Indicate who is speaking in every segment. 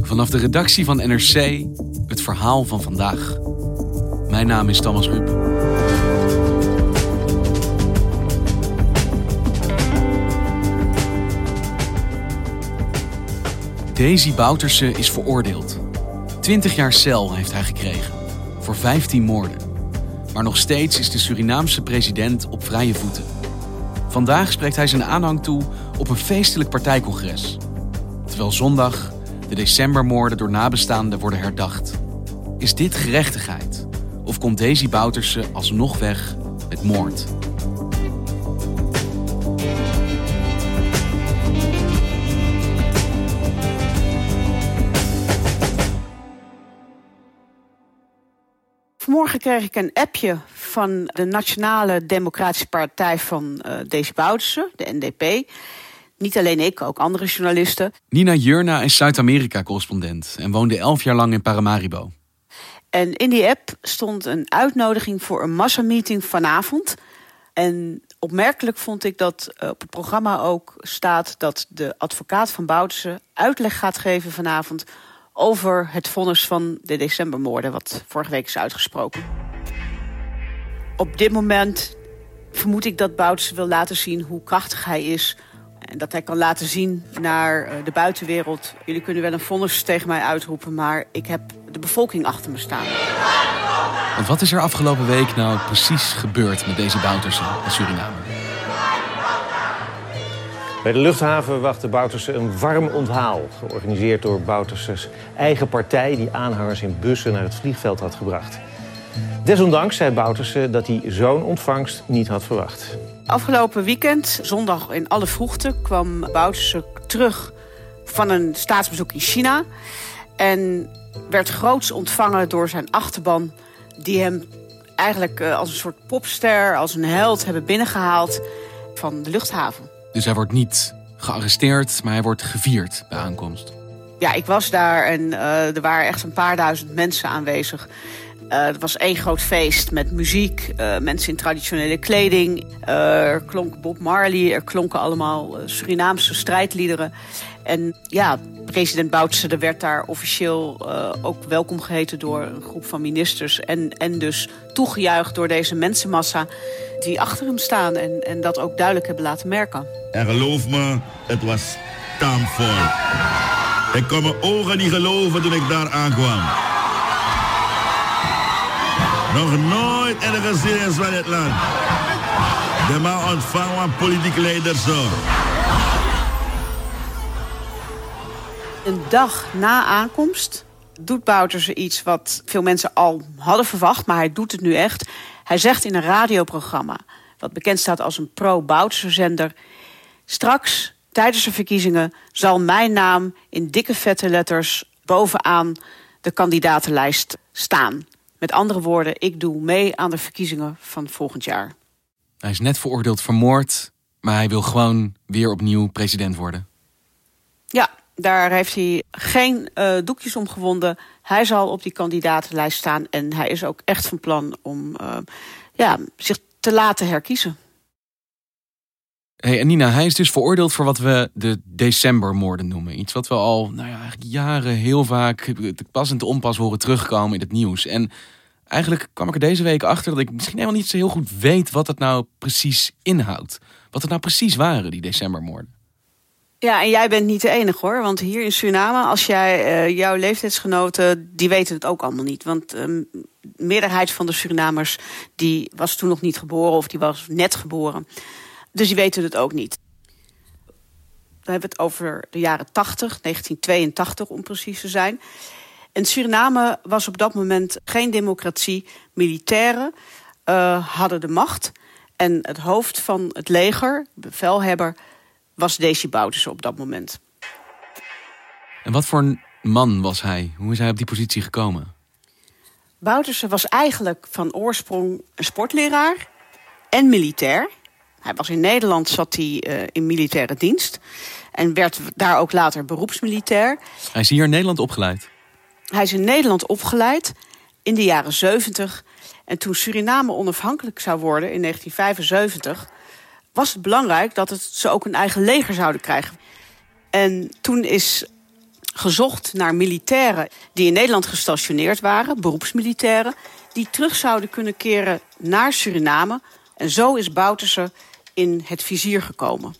Speaker 1: Vanaf de redactie van NRC het verhaal van vandaag. Mijn naam is Thomas Ruip. Daisy Bouterse is veroordeeld. 20 jaar cel heeft hij gekregen. Voor 15 moorden. Maar nog steeds is de Surinaamse president op vrije voeten. Vandaag spreekt hij zijn aanhang toe op een feestelijk partijcongres. Terwijl zondag de decembermoorden door nabestaanden worden herdacht. Is dit gerechtigheid? Of komt Daisy Bouterse alsnog weg met moord?
Speaker 2: Vanmorgen kreeg ik een appje van de Nationale Democratische Partij van uh, Daisy Bouterse, de NDP. Niet alleen ik, ook andere journalisten.
Speaker 1: Nina Jurna is Zuid-Amerika-correspondent en woonde elf jaar lang in Paramaribo.
Speaker 2: En in die app stond een uitnodiging voor een massameeting vanavond. En opmerkelijk vond ik dat uh, op het programma ook staat dat de advocaat van Bouterse uitleg gaat geven vanavond over het vonnis van de decembermoorden, wat vorige week is uitgesproken. Op dit moment vermoed ik dat Bouterse wil laten zien hoe krachtig hij is. En dat hij kan laten zien naar eh, de buitenwereld. Jullie kunnen wel een vonnis tegen mij uitroepen, maar ik heb de bevolking achter me staan.
Speaker 1: Want wat is er afgelopen week nou precies gebeurd met deze Bouterse in Suriname?
Speaker 3: Bij de luchthaven wachtte Bouterse een warm onthaal. Georganiseerd door Bouterses eigen partij... die aanhangers in bussen naar het vliegveld had gebracht. Desondanks zei Bouterse dat hij zo'n ontvangst niet had verwacht.
Speaker 2: Afgelopen weekend, zondag in alle vroegte, kwam Bouterse terug van een staatsbezoek in China. En werd groots ontvangen door zijn achterban, die hem eigenlijk eh, als een soort popster, als een held hebben binnengehaald van de luchthaven.
Speaker 1: Dus hij wordt niet gearresteerd, maar hij wordt gevierd bij aankomst.
Speaker 2: Ja, ik was daar en uh, er waren echt een paar duizend mensen aanwezig. Uh, het was één groot feest met muziek, uh, mensen in traditionele kleding. er klonk Bob Marley, er klonken allemaal Surinaamse strijdliederen. En ja, president Boutsen werd daar officieel ook welkom geheten door een groep van ministers. En, en dus toegejuicht door deze mensenmassa die achter hem staan en, en dat ook duidelijk hebben laten merken.
Speaker 4: En geloof me, het was taamvol. Ik kon mijn ogen niet geloven toen ik daar aankwam. Nog nooit de geschiedenis van dit land. De man ontvangt van politieke leiders zo.
Speaker 2: Een dag na aankomst doet Bouterse iets wat veel mensen al hadden verwacht, maar hij doet het nu echt. Hij zegt in een radioprogramma, wat bekend staat als een pro-Bouterse zender... straks, tijdens de verkiezingen, zal mijn naam in dikke vette letters bovenaan de kandidatenlijst staan. Met andere woorden, ik doe mee aan de verkiezingen van volgend jaar.
Speaker 1: Hij is net veroordeeld voor moord, maar hij wil gewoon weer opnieuw president worden.
Speaker 2: Ja, daar heeft hij geen uh, doekjes om gewonden. Hij zal op die kandidatenlijst staan en hij is ook echt van plan om uh, ja, zich te laten herkiezen.
Speaker 1: Hey, en Nina, hij is dus veroordeeld voor wat we de decembermoorden noemen. Iets wat we al nou ja, jaren heel vaak pas en te onpas horen terugkomen in het nieuws. En eigenlijk kwam ik er deze week achter dat ik misschien helemaal niet zo heel goed weet wat het nou precies inhoudt. Wat het nou precies waren, die decembermoorden.
Speaker 2: Ja, en jij bent niet de enige hoor. Want hier in Suriname, als jij uh, jouw leeftijdsgenoten, die weten het ook allemaal niet. Want um, de meerderheid van de Surinamers, die was toen nog niet geboren of die was net geboren. Dus die weten het ook niet. We hebben het over de jaren 80, 1982 om precies te zijn. En Suriname was op dat moment geen democratie. Militairen uh, hadden de macht. En het hoofd van het leger, bevelhebber, was Desi Bouterse op dat moment.
Speaker 1: En wat voor een man was hij? Hoe is hij op die positie gekomen?
Speaker 2: Bouterse was eigenlijk van oorsprong een sportleraar en militair. Hij was in Nederland, zat hij uh, in militaire dienst. En werd daar ook later beroepsmilitair.
Speaker 1: Hij is hier in Nederland opgeleid?
Speaker 2: Hij is in Nederland opgeleid in de jaren 70. En toen Suriname onafhankelijk zou worden in 1975 was het belangrijk dat het, ze ook een eigen leger zouden krijgen. En toen is gezocht naar militairen die in Nederland gestationeerd waren, beroepsmilitairen, die terug zouden kunnen keren naar Suriname. En zo is Bouterse in het vizier gekomen.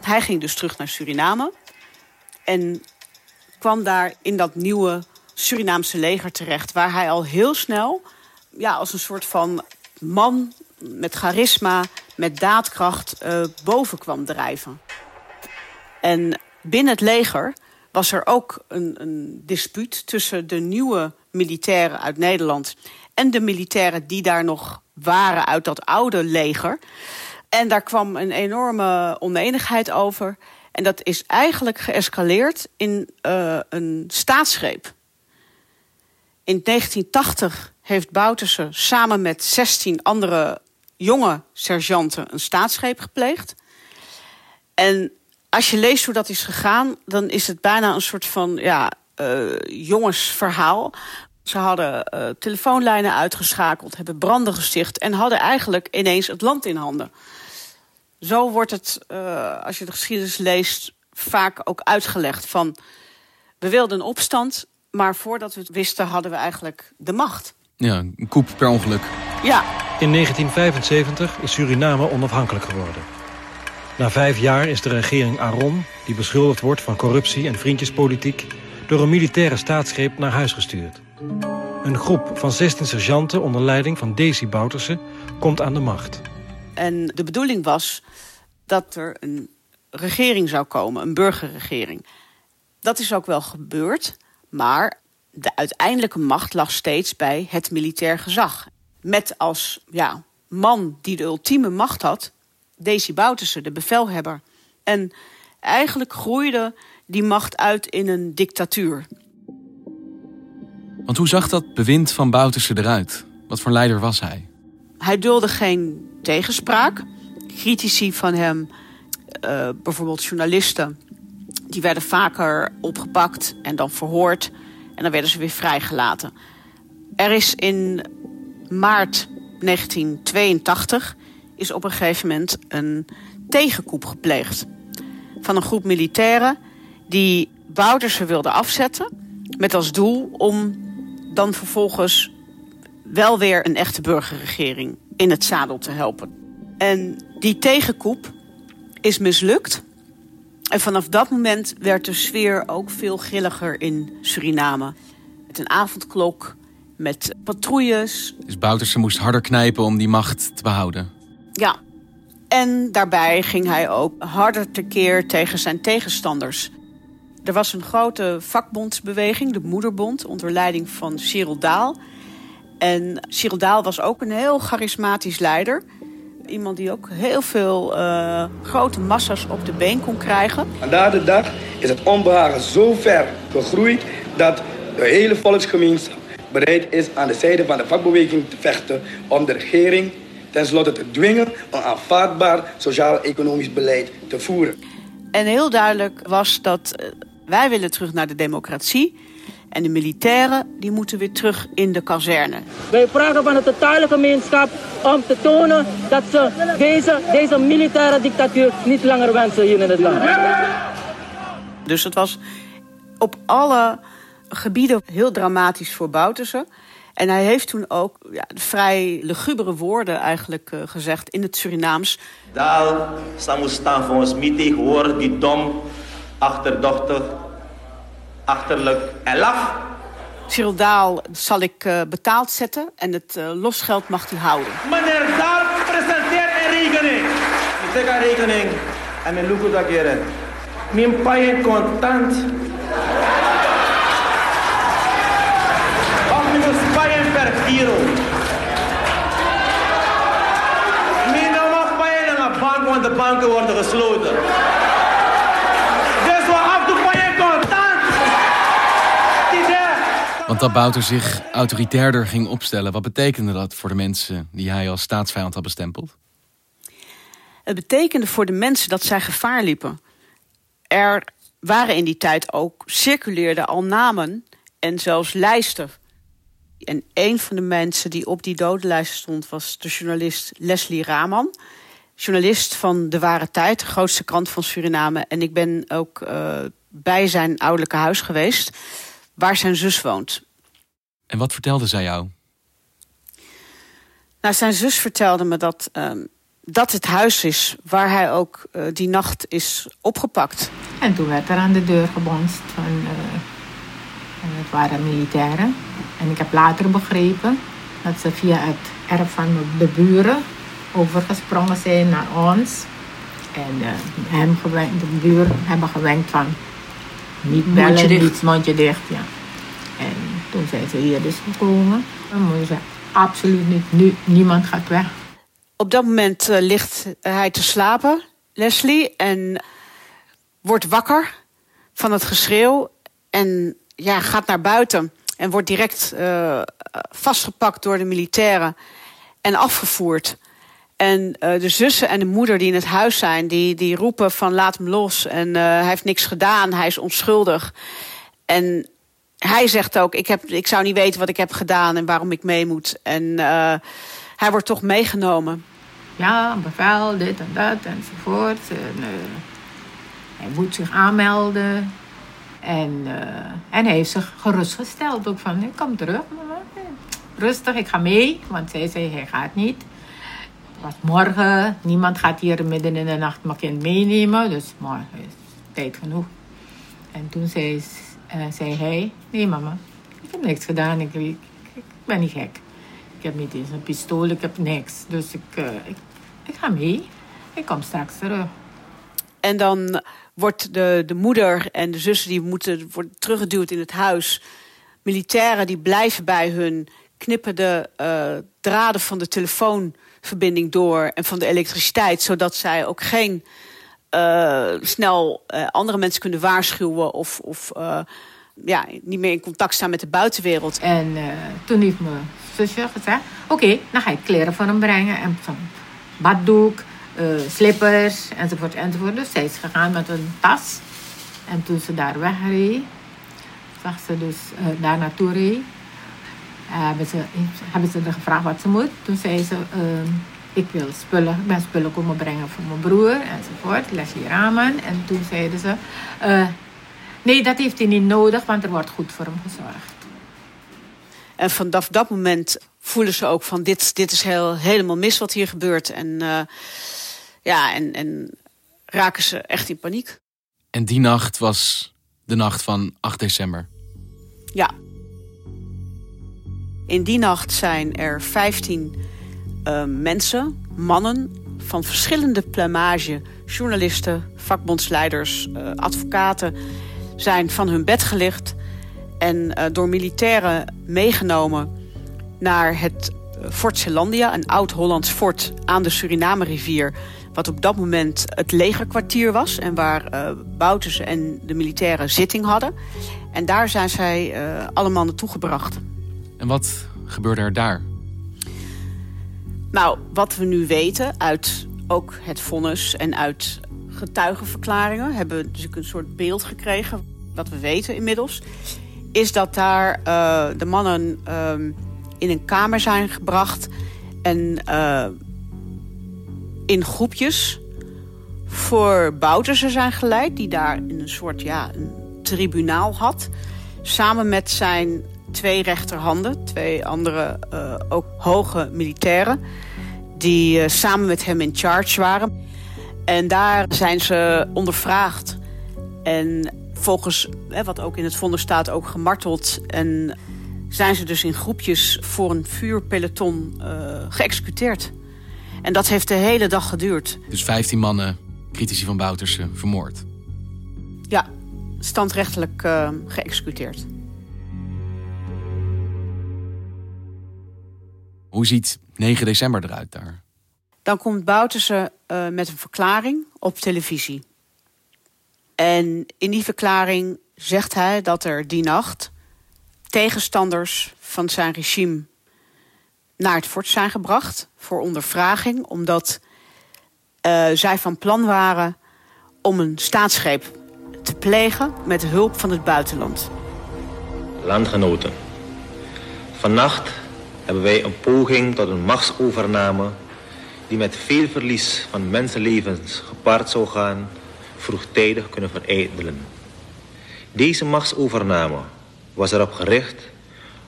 Speaker 2: Hij ging dus terug naar Suriname en kwam daar in dat nieuwe Surinaamse leger terecht, waar hij al heel snel ja, als een soort van man met charisma, met daadkracht uh, boven kwam drijven. En binnen het leger was er ook een, een dispuut tussen de nieuwe militairen uit Nederland en de militairen die daar nog waren uit dat oude leger. En daar kwam een enorme oneenigheid over. En dat is eigenlijk geëscaleerd in uh, een staatsgreep. In 1980 heeft Bouterse samen met 16 andere jonge sergeanten een staatsgreep gepleegd. En als je leest hoe dat is gegaan, dan is het bijna een soort van ja, uh, jongensverhaal. Ze hadden uh, telefoonlijnen uitgeschakeld, hebben branden gesticht en hadden eigenlijk ineens het land in handen. Zo wordt het, uh, als je de geschiedenis leest, vaak ook uitgelegd van we wilden een opstand, maar voordat we het wisten hadden we eigenlijk de macht.
Speaker 1: Ja, een koep per ongeluk.
Speaker 2: Ja.
Speaker 5: In 1975 is Suriname onafhankelijk geworden. Na vijf jaar is de regering Aron, die beschuldigd wordt van corruptie en vriendjespolitiek... door een militaire staatsgreep naar huis gestuurd. Een groep van 16 sergeanten onder leiding van Desi Bouterse komt aan de macht.
Speaker 2: En de bedoeling was dat er een regering zou komen, een burgerregering. Dat is ook wel gebeurd, maar de uiteindelijke macht lag steeds bij het militair gezag. Met als ja, man die de ultieme macht had, Desi Bouterse, de bevelhebber. En eigenlijk groeide die macht uit in een dictatuur.
Speaker 1: Want hoe zag dat bewind van Bouterse eruit? Wat voor leider was hij?
Speaker 2: Hij dulde geen tegenspraak. Critici van hem, uh, bijvoorbeeld journalisten, die werden vaker opgepakt en dan verhoord. En dan werden ze weer vrijgelaten. Er is in maart 1982 is op een gegeven moment een tegenkoep gepleegd. Van een groep militairen die Bouterse wilden afzetten. Met als doel om dan vervolgens wel weer een echte burgerregering in het zadel te helpen. En die tegenkoep is mislukt. En vanaf dat moment werd de sfeer ook veel grilliger in Suriname. Met een avondklok, met patrouilles.
Speaker 1: Dus Bouterse moest harder knijpen om die macht te behouden.
Speaker 2: Ja. En daarbij ging hij ook harder tekeer tegen zijn tegenstanders. Er was een grote vakbondsbeweging, de Moederbond, onder leiding van Cyril Daal. En Cyril Daal was ook een heel charismatisch leider. Iemand die ook heel veel uh, grote massa's op de been kon krijgen.
Speaker 6: Vandaag de dag is het onbehagen zo ver gegroeid dat de hele volksgemeenschap bereid is aan de zijde van de vakbeweging te vechten om de regering tenslotte te dwingen een aanvaardbaar sociaal-economisch beleid te voeren.
Speaker 2: En heel duidelijk was dat uh, wij willen terug naar de democratie. En de militairen die moeten weer terug in de kazerne.
Speaker 7: Wij vragen van de totale gemeenschap om te tonen dat ze deze, deze militaire dictatuur niet langer wensen hier in het land.
Speaker 2: Dus het was op alle gebieden heel dramatisch voor Bouterse. En hij heeft toen ook ja, vrij lugubere woorden eigenlijk uh, gezegd in het Surinaams.
Speaker 8: Daal, Samu staan voor ons niet tegenwoordig die dom, achterdochtig, achterlijk en laf.
Speaker 2: Cyril Daal zal ik uh, betaald zetten en het uh, losgeld mag hij houden.
Speaker 8: Meneer Daal presenteert een rekening. Ik trek een rekening en mijn loeken dat keren. Mijn paien contant. Of mijn paien per kilo. Mijn mag paien aan de bank, want de banken worden gesloten. Dus wat af de paien contant.
Speaker 1: Dat Bouter zich autoritairder ging opstellen, wat betekende dat voor de mensen die hij als staatsvijand had bestempeld?
Speaker 2: Het betekende voor de mensen dat zij gevaar liepen. Er waren in die tijd ook, circuleerden al namen en zelfs lijsten. En een van de mensen die op die dodenlijst stond was de journalist Leslie Raman. Journalist van De Ware Tijd, de grootste krant van Suriname. En ik ben ook uh, bij zijn ouderlijke huis geweest, waar zijn zus woont.
Speaker 1: En wat vertelde zij jou?
Speaker 2: Nou, zijn zus vertelde me dat ehm, dat het huis is waar hij ook uh, die nacht is opgepakt.
Speaker 9: En toen werd er aan de deur gebonst van, uh, het waren militairen. En ik heb later begrepen dat ze via het erf van de buren overgesprongen zijn naar ons. En uh, hem gewenkt, de buren hebben gewenkt van niet bellen, mondje dicht. niet mondje dicht. Ja. En toen ze hier dus gekomen. Dan moet je absoluut niet, nu, niemand gaat weg.
Speaker 2: Op dat moment uh, ligt hij te slapen, Leslie, en wordt wakker van het geschreeuw en ja, gaat naar buiten en wordt direct uh, vastgepakt door de militairen en afgevoerd. En uh, de zussen en de moeder die in het huis zijn, die, die roepen van laat hem los. En hij heeft niks gedaan, hij is onschuldig. En hij zegt ook, ik, heb, ik zou niet weten wat ik heb gedaan en waarom ik mee moet. En uh, hij wordt toch meegenomen.
Speaker 9: Ja, bevel, dit en dat enzovoort. En, hij moet zich aanmelden. En, en hij heeft zich gerustgesteld ook van, ik kom terug. Rustig, ik ga mee. Want zij zei, hij gaat niet was morgen. Niemand gaat hier midden in de nacht mijn kind meenemen. Dus morgen is tijd genoeg. En toen zei, uh, zei hij: Nee, mama, ik heb niks gedaan. Ik, ik, ben niet gek. Ik heb niet eens een pistool, ik heb niks. Dus ik, uh, ik, ik ga mee. Ik kom straks terug.
Speaker 2: En dan wordt de, de moeder en de zussen die moeten worden teruggeduwd in het huis. Militairen die blijven bij hun, knippen de uh, draden van de telefoon verbinding door en van de elektriciteit, zodat zij ook geen uh, snel uh, andere mensen kunnen waarschuwen of, of uh, ja, niet meer in contact staan met de buitenwereld.
Speaker 9: En toen heeft mijn zusje gezegd: Oké, dan ga ik kleren voor hem brengen en zo'n baddoek, slippers enzovoort enzovoort. Dus zij is gegaan met een tas. En toen ze daar wegreed, zag ze dus daar naartoe reed, hebben ze, hebben ze er gevraagd wat ze moet. Toen zei ze, uh, ik wil spullen, ben spullen komen brengen voor mijn broer enzovoort. Leslie Ramen. En toen zeiden ze, uh, nee dat heeft hij niet nodig, want er wordt goed voor hem gezorgd.
Speaker 2: En vanaf dat moment voelen ze ook van dit, dit is heel, helemaal mis wat hier gebeurt. En, uh, ja, en, en raken ze echt in paniek.
Speaker 1: En die nacht was de nacht van 8 december.
Speaker 2: Ja, in die nacht zijn er 15 uh, mensen, mannen van verschillende plumage, journalisten, vakbondsleiders, uh, advocaten, zijn van hun bed gelicht en uh, door militairen meegenomen naar het Fort Zeelandia, een oud-Hollands fort aan de Suriname-rivier, wat op dat moment het legerkwartier was en waar uh, Bouterse en de militairen zitting hadden. En daar zijn zij allemaal naartoe gebracht.
Speaker 1: En wat gebeurde er daar?
Speaker 2: Nou, wat we nu weten uit ook het vonnis en uit getuigenverklaringen... hebben we dus een soort beeld gekregen, wat we weten inmiddels... is dat daar uh, de mannen uh, in een kamer zijn gebracht... en uh, in groepjes voor Boutersen zijn geleid... die daar in een soort ja, een tribunaal had... samen met zijn twee rechterhanden, twee andere uh, ook hoge militairen... die uh, samen met hem in charge waren. En daar zijn ze ondervraagd. En volgens hè, wat ook in het vonnis staat ook gemarteld. En zijn ze dus in groepjes voor een vuurpeloton uh, geëxecuteerd. En dat heeft de hele dag geduurd.
Speaker 1: Dus 15 mannen, critici van Bouterse, vermoord?
Speaker 2: Ja, standrechtelijk uh, geëxecuteerd.
Speaker 1: Hoe ziet 9 december eruit daar?
Speaker 2: Dan komt Bouterse uh, met een verklaring op televisie. En in die verklaring zegt hij dat er die nacht tegenstanders van zijn regime naar het fort zijn gebracht voor ondervraging, omdat uh, zij van plan waren om een staatsgreep te plegen met hulp van het buitenland.
Speaker 10: Landgenoten, vannacht hebben wij een poging tot een machtsovername die met veel verlies van mensenlevens gepaard zou gaan, vroegtijdig kunnen verijdelen. Deze machtsovername was erop gericht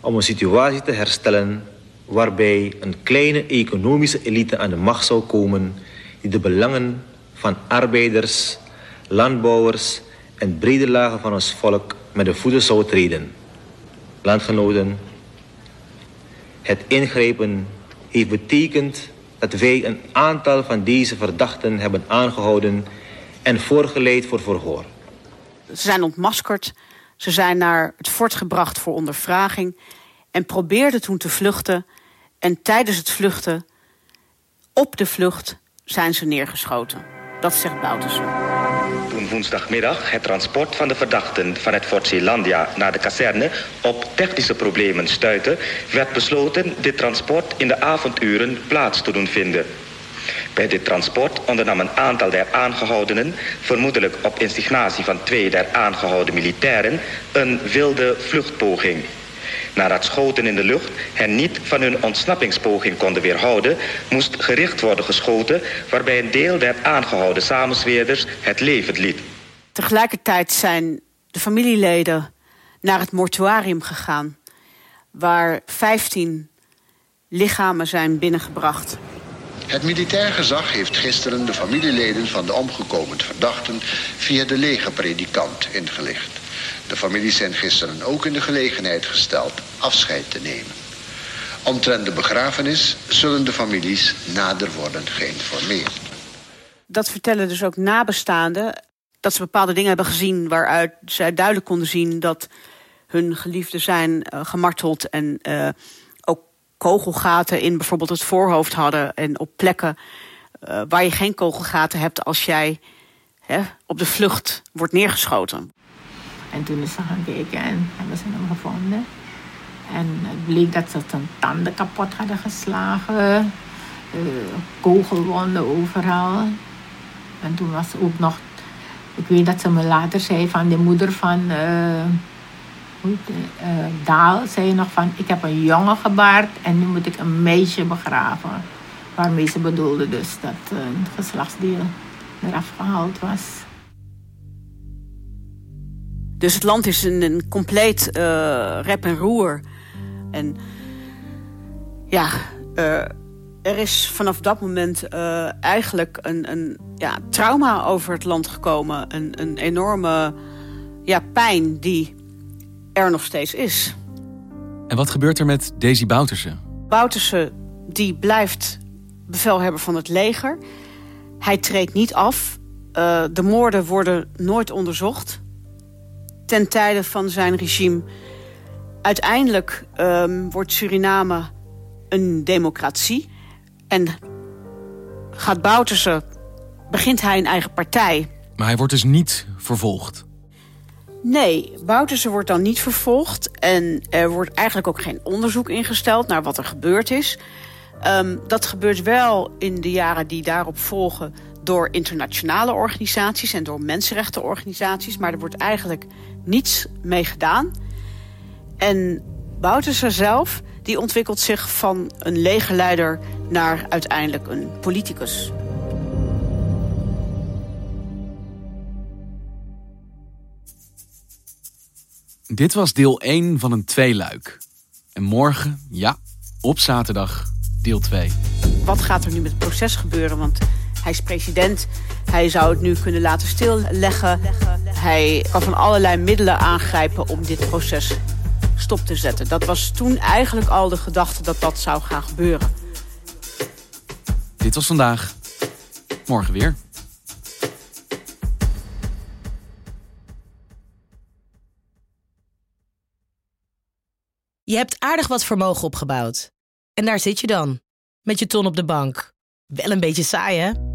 Speaker 10: om een situatie te herstellen waarbij een kleine economische elite aan de macht zou komen die de belangen van arbeiders, landbouwers en brede lagen van ons volk met de voeten zou treden. Landgenoten, het ingrijpen heeft betekend dat wij een aantal van deze verdachten hebben aangehouden en voorgeleid voor verhoor.
Speaker 2: Ze zijn ontmaskerd, ze zijn naar het fort gebracht voor ondervraging en probeerden toen te vluchten. En tijdens het vluchten, op de vlucht, zijn ze neergeschoten. Dat zegt Boutersen.
Speaker 11: Woensdagmiddag het transport van de verdachten van het Fort Zeelandia naar de kazerne op technische problemen stuitte, werd besloten dit transport in de avonduren plaats te doen vinden. Bij dit transport ondernam een aantal der aangehoudenen, vermoedelijk op instigatie van twee der aangehouden militairen, een wilde vluchtpoging. Nadat schoten in de lucht hen niet van hun ontsnappingspoging konden weerhouden, moest gericht worden geschoten, waarbij een deel der aangehouden samensweerders het leven liet.
Speaker 2: Tegelijkertijd zijn de familieleden naar het mortuarium gegaan, waar 15 lichamen zijn binnengebracht.
Speaker 12: Het militair gezag heeft gisteren de familieleden van de omgekomen verdachten via de legerpredikant ingelicht. De families zijn gisteren ook in de gelegenheid gesteld afscheid te nemen. Omtrent de begrafenis zullen de families nader worden geïnformeerd.
Speaker 2: Dat vertellen dus ook nabestaanden dat ze bepaalde dingen hebben gezien waaruit zij duidelijk konden zien dat hun geliefden zijn uh, gemarteld en uh, ook kogelgaten in bijvoorbeeld het voorhoofd hadden en op plekken uh, waar je geen kogelgaten hebt als jij hè, op de vlucht wordt neergeschoten.
Speaker 9: En toen is ze gaan kijken en hebben ze hem gevonden. En het bleek dat ze zijn tanden kapot hadden geslagen. Uh, kogelwonden overal. En toen was ze ook nog... Ik weet dat ze me later zei van de moeder van... Uh, uh, Daal zei nog van... Ik heb een jongen gebaard en nu moet ik een meisje begraven. Waarmee ze bedoelde dus dat een geslachtsdeel eraf gehaald was.
Speaker 2: Dus het land is een, een compleet uh, rep en roer. En ja, uh, er is vanaf dat moment uh, eigenlijk een, een ja, trauma over het land gekomen. Een, een enorme ja, pijn die er nog steeds is.
Speaker 1: En wat gebeurt er met Daisy Bouterse?
Speaker 2: Bouterse die blijft bevelhebber van het leger. Hij treedt niet af. de moorden worden nooit onderzocht ten tijde van zijn regime. Uiteindelijk um, wordt Suriname een democratie. En gaat Bouterse, begint hij een eigen partij.
Speaker 1: Maar hij wordt dus niet vervolgd?
Speaker 2: Nee, Bouterse wordt dan niet vervolgd. En er wordt eigenlijk ook geen onderzoek ingesteld naar wat er gebeurd is. Um, dat gebeurt wel in de jaren die daarop volgen door internationale organisaties en door mensenrechtenorganisaties. Maar er wordt eigenlijk niets mee gedaan. En Bouterse zelf die ontwikkelt zich van een legerleider naar uiteindelijk een politicus.
Speaker 1: Dit was deel 1 van een tweeluik. En morgen, ja, op zaterdag, deel 2.
Speaker 2: Wat gaat er nu met het proces gebeuren? Want hij is president. Hij zou het nu kunnen laten stilleggen. Hij kan van allerlei middelen aangrijpen om dit proces stop te zetten. Dat was toen eigenlijk al de gedachte dat dat zou gaan gebeuren.
Speaker 1: Dit was vandaag. Morgen weer.
Speaker 13: Je hebt aardig wat vermogen opgebouwd. En daar zit je dan, met je ton op de bank. Wel een beetje saai, hè?